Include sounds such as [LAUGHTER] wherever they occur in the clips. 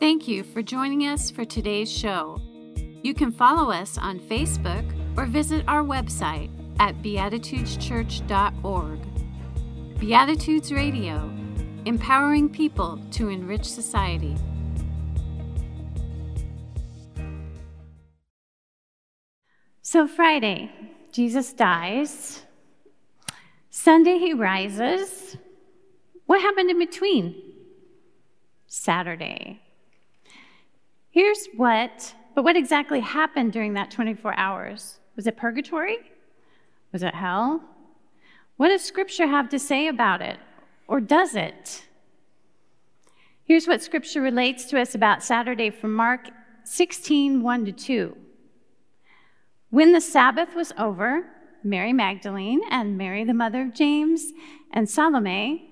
Thank you for joining us for today's show. You can follow us on Facebook or visit our website at beatitudeschurch.org. Beatitudes Radio, empowering people to enrich society. So, Friday, Jesus dies. Sunday, he rises. What happened in between? Saturday. Here's what, but what exactly happened during that 24 hours? Was it purgatory? Was it hell? What does Scripture have to say about it? Or does it? Here's what Scripture relates to us about Saturday from Mark 16 1 to 2. When the Sabbath was over, Mary Magdalene and Mary, the mother of James, and Salome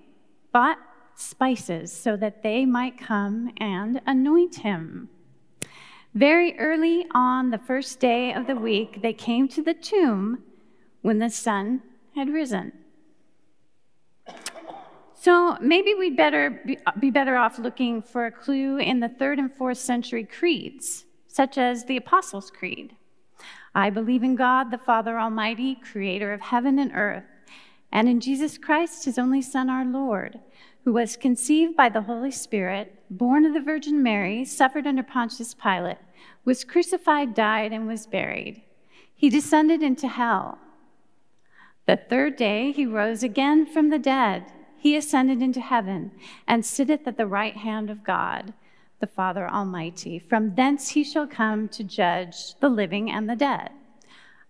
bought spices so that they might come and anoint him. Very early on the first day of the week, they came to the tomb when the sun had risen. So maybe we'd better be, better off looking for a clue in the third and fourth century creeds, such as the Apostles' Creed. I believe in God, the Father Almighty, creator of heaven and earth, and in Jesus Christ, his only Son, our Lord, who was conceived by the Holy Spirit, born of the Virgin Mary, suffered under Pontius Pilate, was crucified, died, and was buried. He descended into hell. The third day he rose again from the dead. He ascended into heaven and sitteth at the right hand of God the Father Almighty. From thence he shall come to judge the living and the dead.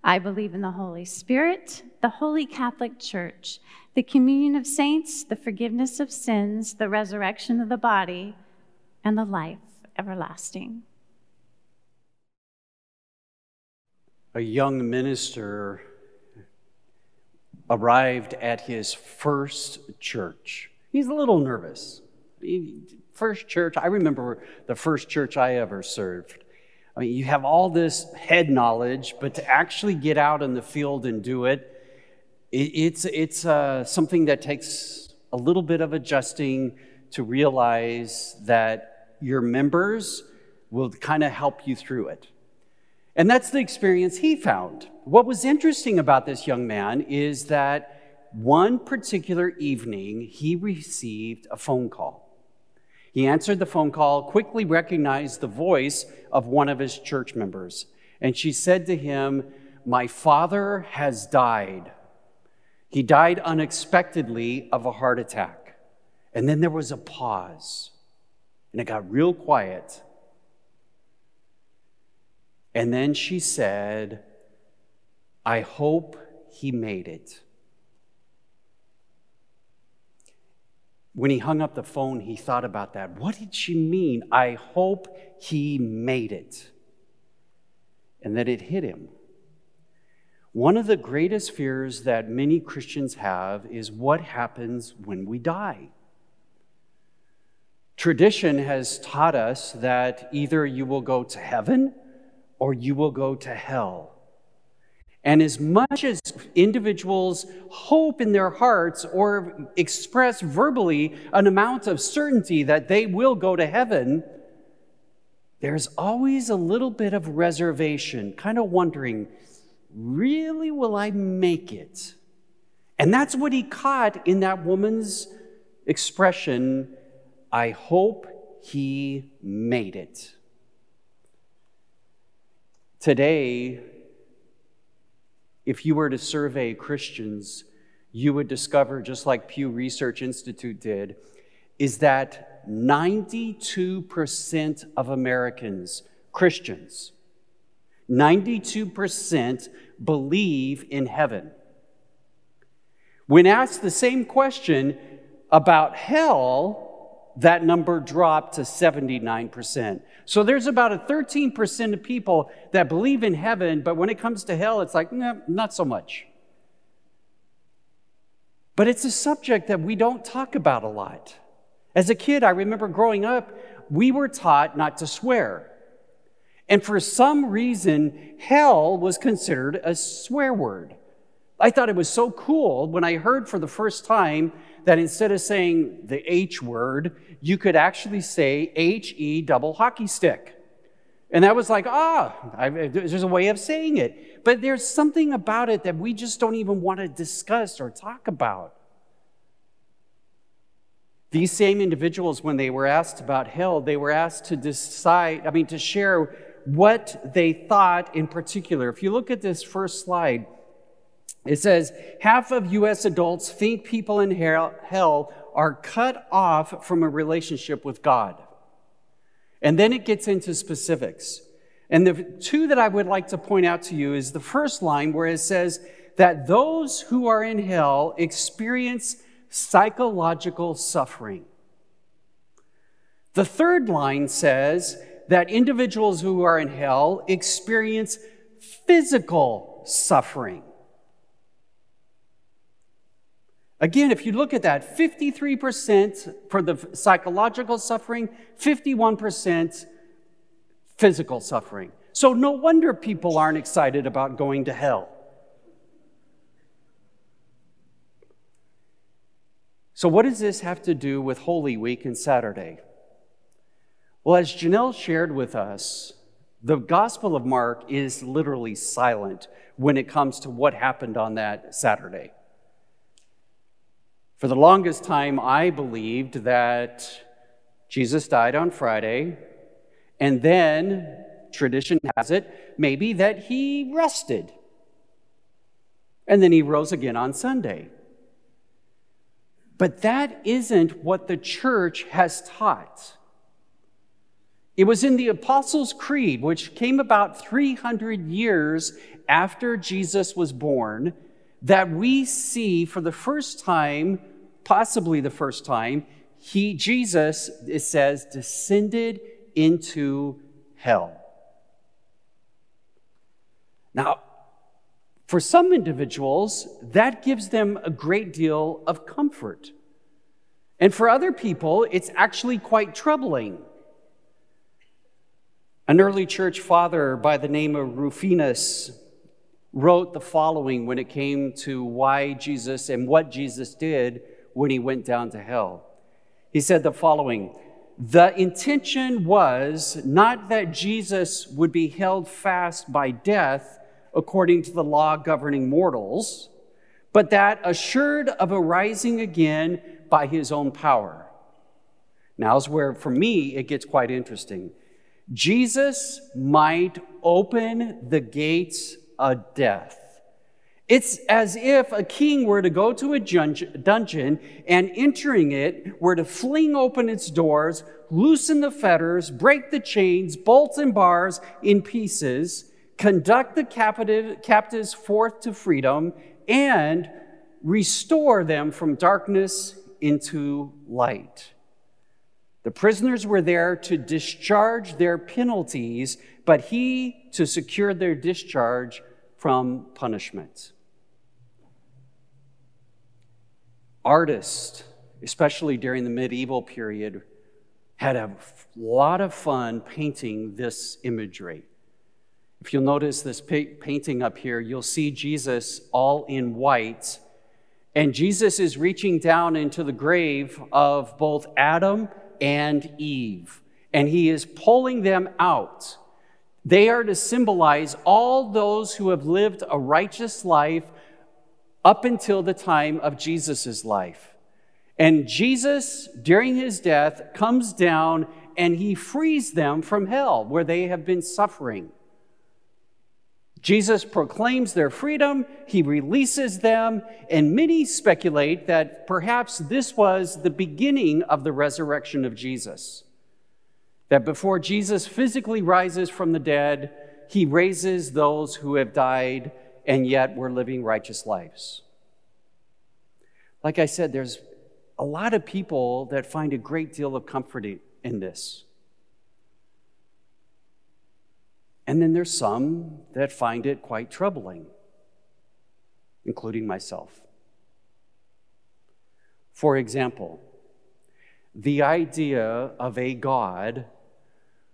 I believe in the Holy Spirit, the Holy Catholic Church, the communion of saints, the forgiveness of sins, the resurrection of the body, and the life everlasting. A young minister arrived at his first church. He's a little nervous. First church, I remember the first church I ever served. I mean, you have all this head knowledge, but to actually get out in the field and do it, it it's, it's uh, something that takes a little bit of adjusting to realize that your members will kind of help you through it. And that's the experience he found. What was interesting about this young man is that one particular evening he received a phone call. He answered the phone call, quickly recognized the voice of one of his church members, and she said to him, My father has died. He died unexpectedly of a heart attack. And then there was a pause, and it got real quiet. And then she said, I hope he made it. When he hung up the phone, he thought about that. What did she mean? I hope he made it. And that it hit him. One of the greatest fears that many Christians have is what happens when we die. Tradition has taught us that either you will go to heaven or you will go to hell. And as much as individuals hope in their hearts or express verbally an amount of certainty that they will go to heaven, there's always a little bit of reservation, kind of wondering, really, will I make it? And that's what he caught in that woman's expression I hope he made it. Today, if you were to survey Christians, you would discover, just like Pew Research Institute did, is that 92% of Americans, Christians, 92% believe in heaven. When asked the same question about hell, that number dropped to 79%. So there's about a 13% of people that believe in heaven, but when it comes to hell, it's like, nah, not so much. But it's a subject that we don't talk about a lot. As a kid, I remember growing up, we were taught not to swear. And for some reason, hell was considered a swear word. I thought it was so cool when I heard for the first time that instead of saying the H word, you could actually say H E double hockey stick. And that was like, ah, there's a way of saying it. But there's something about it that we just don't even want to discuss or talk about. These same individuals, when they were asked about hell, they were asked to decide, I mean, to share what they thought in particular. If you look at this first slide, it says half of US adults think people in hell are cut off from a relationship with God. And then it gets into specifics. And the two that I would like to point out to you is the first line where it says that those who are in hell experience psychological suffering. The third line says that individuals who are in hell experience physical suffering. Again, if you look at that, 53% for the psychological suffering, 51% physical suffering. So no wonder people aren't excited about going to hell. So, what does this have to do with Holy Week and Saturday? Well, as Janelle shared with us, the Gospel of Mark is literally silent when it comes to what happened on that Saturday. For the longest time, I believed that Jesus died on Friday, and then tradition has it, maybe that he rested. And then he rose again on Sunday. But that isn't what the church has taught. It was in the Apostles' Creed, which came about 300 years after Jesus was born, that we see for the first time, possibly the first time, he, Jesus, it says, descended into hell. Now, for some individuals, that gives them a great deal of comfort. And for other people, it's actually quite troubling. An early church father by the name of Rufinus wrote the following when it came to why Jesus and what Jesus did when he went down to hell. He said the following The intention was not that Jesus would be held fast by death according to the law governing mortals, but that assured of a rising again by his own power. Now's where, for me, it gets quite interesting. Jesus might open the gates of death. It's as if a king were to go to a dungeon and entering it were to fling open its doors, loosen the fetters, break the chains, bolts and bars in pieces, conduct the captive, captives forth to freedom, and restore them from darkness into light. The prisoners were there to discharge their penalties, but he to secure their discharge from punishment. Artists, especially during the medieval period, had a lot of fun painting this imagery. If you'll notice this painting up here, you'll see Jesus all in white. And Jesus is reaching down into the grave of both Adam and Eve, and he is pulling them out. They are to symbolize all those who have lived a righteous life up until the time of Jesus' life. And Jesus, during his death, comes down and he frees them from hell where they have been suffering. Jesus proclaims their freedom, he releases them, and many speculate that perhaps this was the beginning of the resurrection of Jesus. That before Jesus physically rises from the dead, he raises those who have died and yet we're living righteous lives. Like I said, there's a lot of people that find a great deal of comfort in this. And then there's some that find it quite troubling, including myself. For example, the idea of a God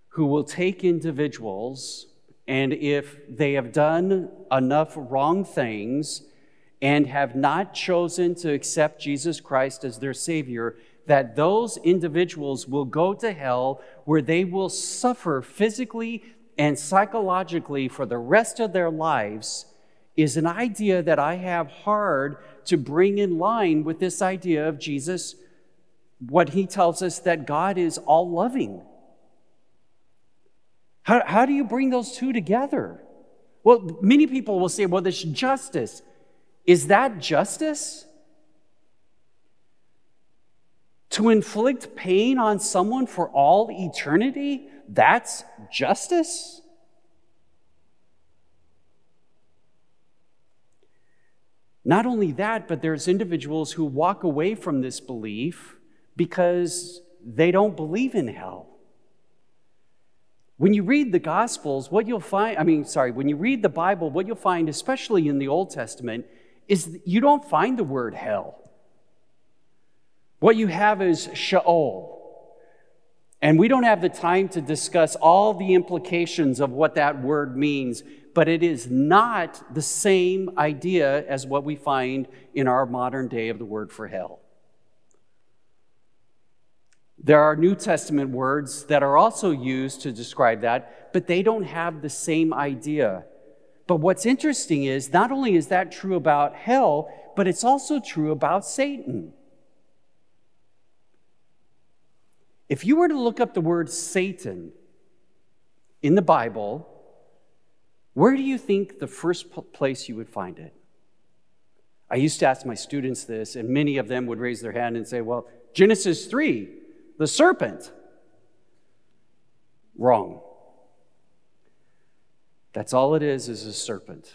who will take individuals and if they have done enough wrong things and have not chosen to accept Jesus Christ as their Savior, that those individuals will go to hell where they will suffer physically and psychologically for the rest of their lives is an idea that I have hard to bring in line with this idea of Jesus, what he tells us that God is all loving. How, how do you bring those two together? Well, many people will say, well, this justice. Is that justice? To inflict pain on someone for all eternity? That's justice? Not only that, but there's individuals who walk away from this belief because they don't believe in hell. When you read the Gospels, what you'll find, I mean, sorry, when you read the Bible, what you'll find, especially in the Old Testament, is you don't find the word hell. What you have is Sheol. And we don't have the time to discuss all the implications of what that word means, but it is not the same idea as what we find in our modern day of the word for hell. There are New Testament words that are also used to describe that, but they don't have the same idea. But what's interesting is not only is that true about hell, but it's also true about Satan. If you were to look up the word Satan in the Bible, where do you think the first place you would find it? I used to ask my students this, and many of them would raise their hand and say, Well, Genesis 3, the serpent. Wrong. That's all it is, is a serpent.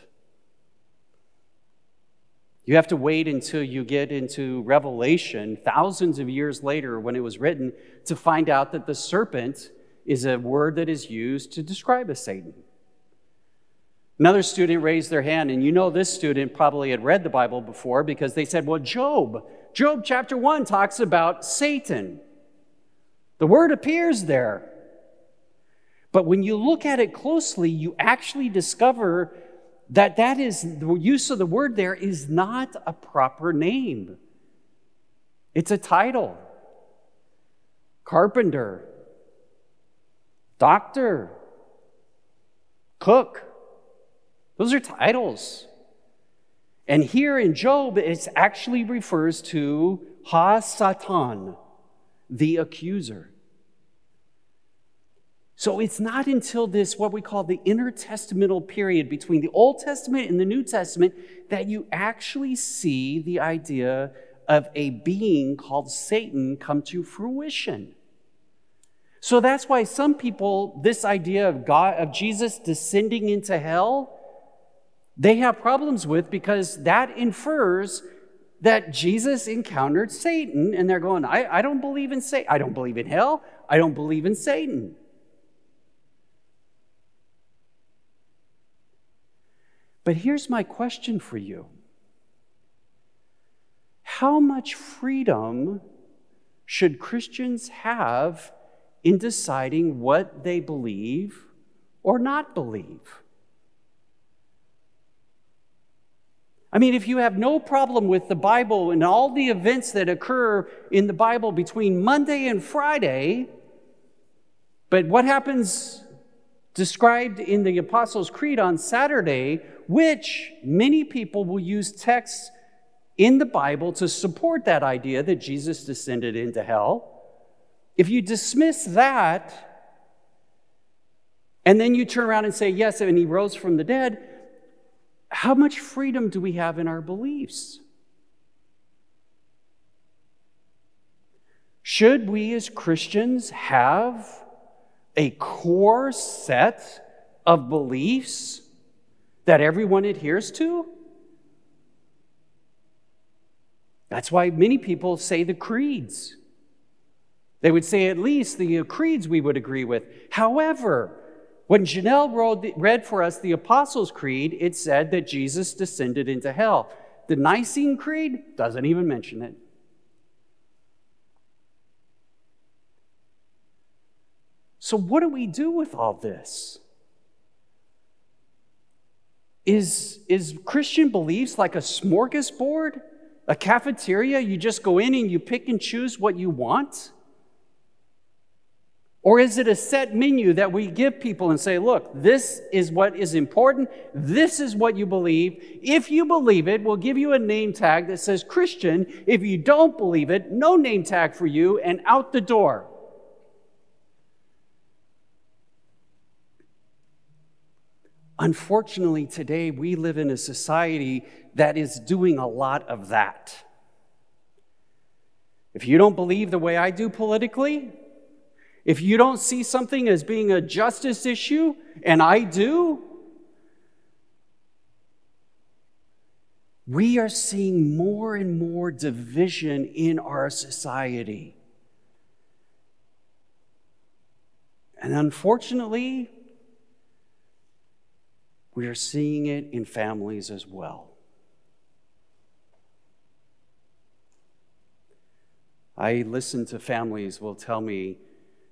You have to wait until you get into Revelation, thousands of years later, when it was written, to find out that the serpent is a word that is used to describe a Satan. Another student raised their hand, and you know this student probably had read the Bible before because they said, Well, Job, Job chapter 1 talks about Satan. The word appears there. But when you look at it closely, you actually discover that that is the use of the word there is not a proper name. It's a title. Carpenter, doctor, cook. Those are titles. And here in Job, it actually refers to Ha Satan, the accuser. So it's not until this, what we call the intertestamental period between the Old Testament and the New Testament, that you actually see the idea of a being called Satan come to fruition. So that's why some people, this idea of God, of Jesus descending into hell, they have problems with because that infers that Jesus encountered Satan, and they're going, I, I don't believe in Satan. I don't believe in hell. I don't believe in Satan. But here's my question for you How much freedom should Christians have in deciding what they believe or not believe? I mean, if you have no problem with the Bible and all the events that occur in the Bible between Monday and Friday, but what happens described in the Apostles' Creed on Saturday, which many people will use texts in the Bible to support that idea that Jesus descended into hell. If you dismiss that, and then you turn around and say, yes, and he rose from the dead, how much freedom do we have in our beliefs? Should we as Christians have a core set of beliefs that everyone adheres to? That's why many people say the creeds. They would say at least the uh, creeds we would agree with. However, when Janelle read for us the Apostles' Creed, it said that Jesus descended into hell. The Nicene Creed doesn't even mention it. So, what do we do with all this? Is, is Christian beliefs like a smorgasbord? A cafeteria? You just go in and you pick and choose what you want? Or is it a set menu that we give people and say, look, this is what is important, this is what you believe. If you believe it, we'll give you a name tag that says Christian. If you don't believe it, no name tag for you, and out the door. Unfortunately, today we live in a society that is doing a lot of that. If you don't believe the way I do politically, if you don't see something as being a justice issue, and I do, we are seeing more and more division in our society. And unfortunately, we are seeing it in families as well. I listen to families will tell me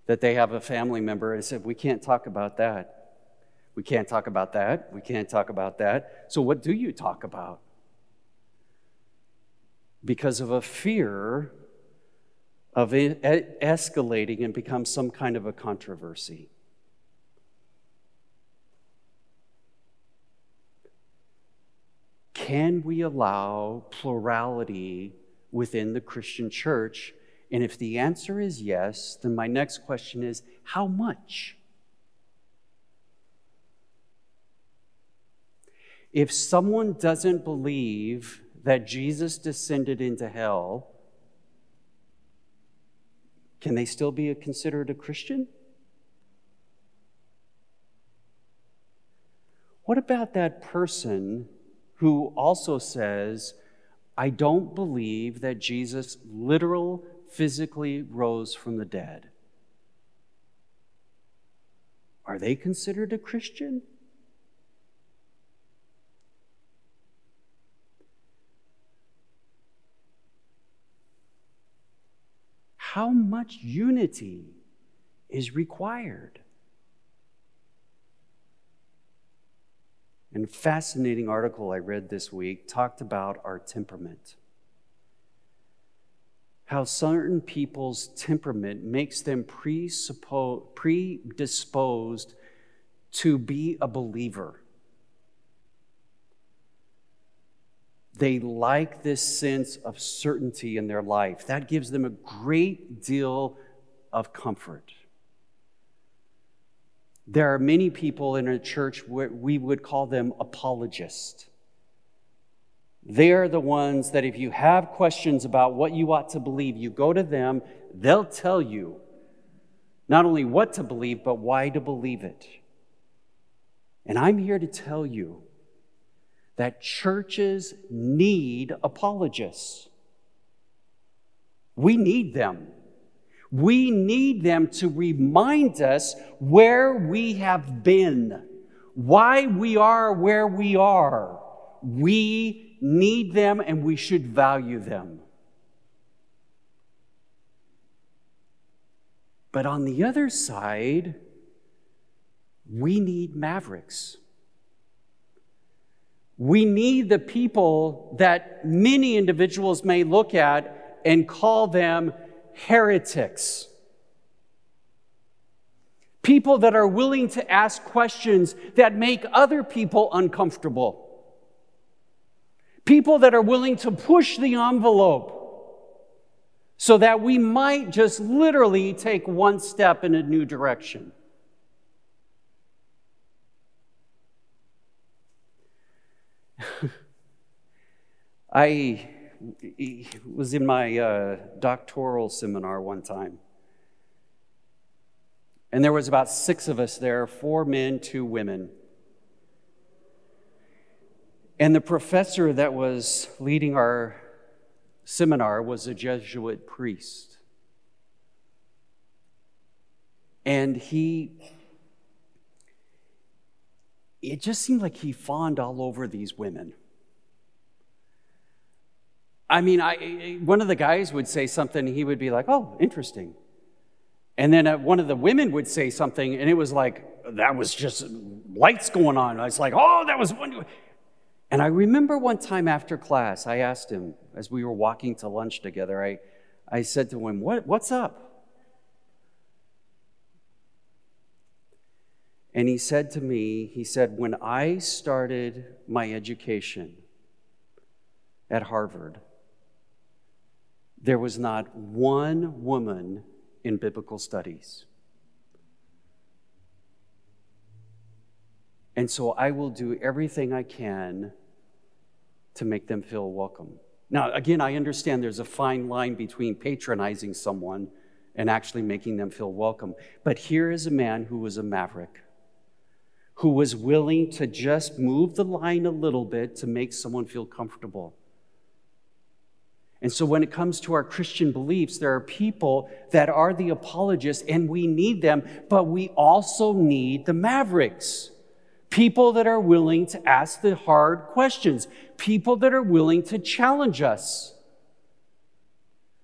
that they have a family member and said, We can't talk about that. We can't talk about that. We can't talk about that. So, what do you talk about? Because of a fear of escalating and become some kind of a controversy. Can we allow plurality within the Christian church? And if the answer is yes, then my next question is how much? If someone doesn't believe that Jesus descended into hell, can they still be considered a Christian? What about that person who also says, I don't believe that Jesus literal physically rose from the dead. Are they considered a Christian? How much unity is required? And a fascinating article I read this week talked about our temperament. How certain people's temperament makes them predisposed to be a believer. They like this sense of certainty in their life. That gives them a great deal of comfort. There are many people in a church where we would call them apologists. They are the ones that if you have questions about what you ought to believe, you go to them, they'll tell you not only what to believe, but why to believe it. And I'm here to tell you that churches need apologists. We need them. We need them to remind us where we have been, why we are where we are. We need them and we should value them. But on the other side, we need mavericks. We need the people that many individuals may look at and call them heretics. People that are willing to ask questions that make other people uncomfortable. People that are willing to push the envelope so that we might just literally take one step in a new direction. [LAUGHS] I was in my uh, doctoral seminar one time. And there was about six of us there, four men, two women. And the professor that was leading our seminar was a Jesuit priest. And he, it just seemed like he fawned all over these women. I mean, I, one of the guys would say something, he would be like, oh, interesting. And then uh, one of the women would say something, and it was like, that was just lights going on. I was like, oh, that was one. And I remember one time after class, I asked him, as we were walking to lunch together, I, I said to him, what, What's up? And he said to me, He said, When I started my education at Harvard, there was not one woman in biblical studies. And so I will do everything I can to make them feel welcome. Now, again, I understand there's a fine line between patronizing someone and actually making them feel welcome. But here is a man who was a maverick, who was willing to just move the line a little bit to make someone feel comfortable. And so, when it comes to our Christian beliefs, there are people that are the apologists, and we need them, but we also need the mavericks. People that are willing to ask the hard questions, people that are willing to challenge us.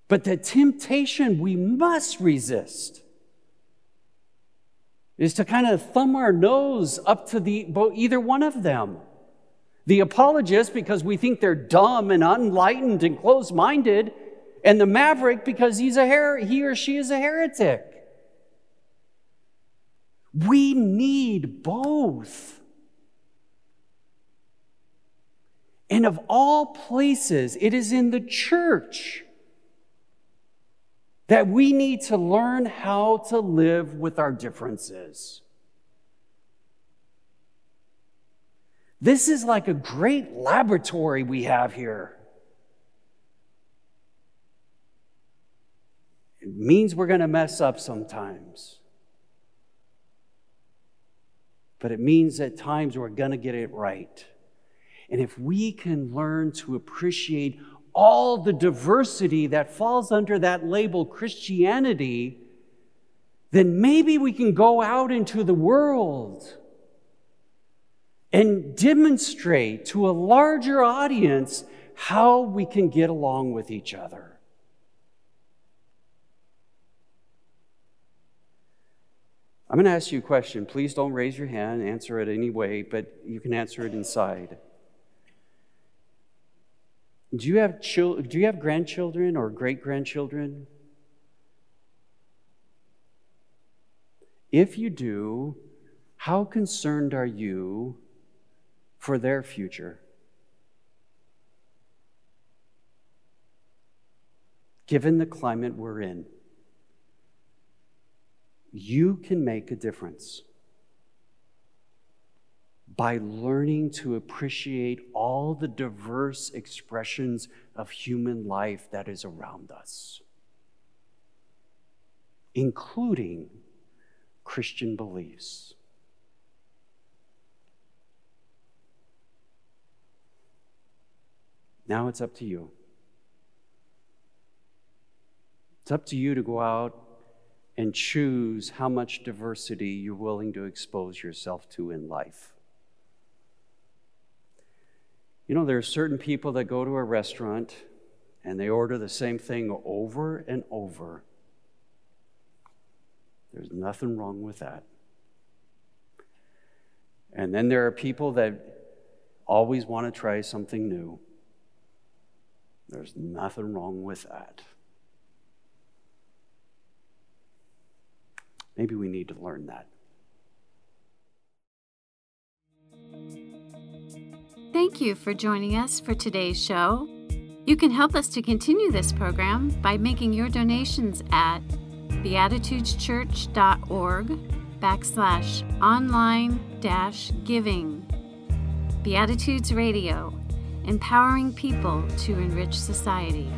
But the temptation we must resist is to kind of thumb our nose up to the, either one of them. The apologist, because we think they're dumb and unenlightened and closed minded, and the maverick, because he's a her- he or she is a heretic. We need both. And of all places, it is in the church that we need to learn how to live with our differences. This is like a great laboratory we have here. It means we're going to mess up sometimes. But it means at times we're going to get it right. And if we can learn to appreciate all the diversity that falls under that label Christianity, then maybe we can go out into the world and demonstrate to a larger audience how we can get along with each other. I'm going to ask you a question. Please don't raise your hand, answer it anyway, but you can answer it inside. Do you have, chil- do you have grandchildren or great grandchildren? If you do, how concerned are you for their future. Given the climate we're in, you can make a difference by learning to appreciate all the diverse expressions of human life that is around us, including Christian beliefs. Now it's up to you. It's up to you to go out and choose how much diversity you're willing to expose yourself to in life. You know, there are certain people that go to a restaurant and they order the same thing over and over. There's nothing wrong with that. And then there are people that always want to try something new. There's nothing wrong with that. Maybe we need to learn that. Thank you for joining us for today's show. You can help us to continue this program by making your donations at beatitudeschurch.org backslash online dash giving. Beatitudes Radio empowering people to enrich society.